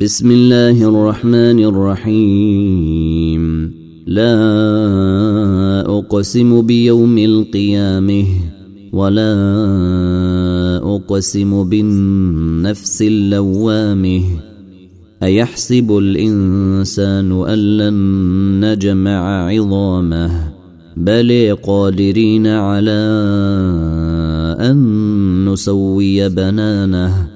بسم الله الرحمن الرحيم. لا أقسم بيوم القيامة ولا أقسم بالنفس اللوامة. أيحسب الإنسان أن لن نجمع عظامه؟ بل قادرين على أن نسوي بنانه.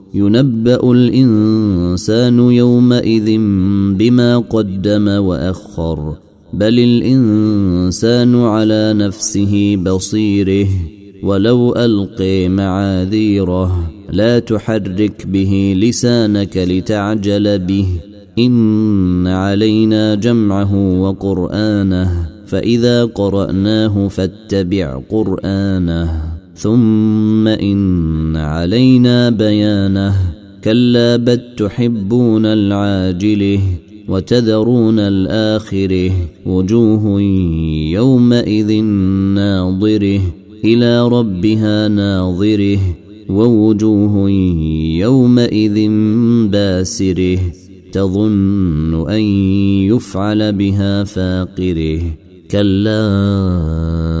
ينبأ الإنسان يومئذ بما قدم وأخر بل الإنسان على نفسه بصيره ولو ألقي معاذيره لا تحرك به لسانك لتعجل به. إن علينا جمعه وقرآنه فإذا قرأناه فاتبع قرآنه. ثم إن علينا بيانه. كلا بل تحبون العاجله وتذرون الآخره. وجوه يومئذ ناظره. إلى ربها ناظره. ووجوه يومئذ باسره. تظن أن يفعل بها فاقره. كلا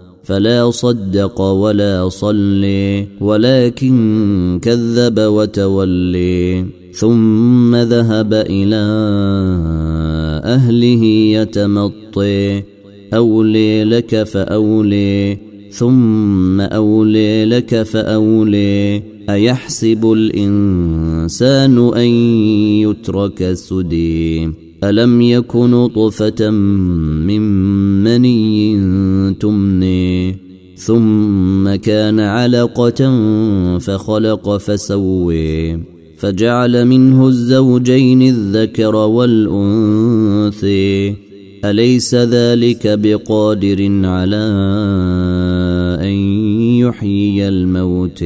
فلا صدق ولا صلي ولكن كذب وتولي. ثم ذهب إلى أهله يتمطي. أولي لك فأولي ثم أولي لك فأولي. أيحسب الإنسان أن يترك سدي؟ ألم يكن طفة من مني تمني ثم كان علقة فخلق فسوي فجعل منه الزوجين الذكر والأنثي أليس ذلك بقادر على أن يحيي الموت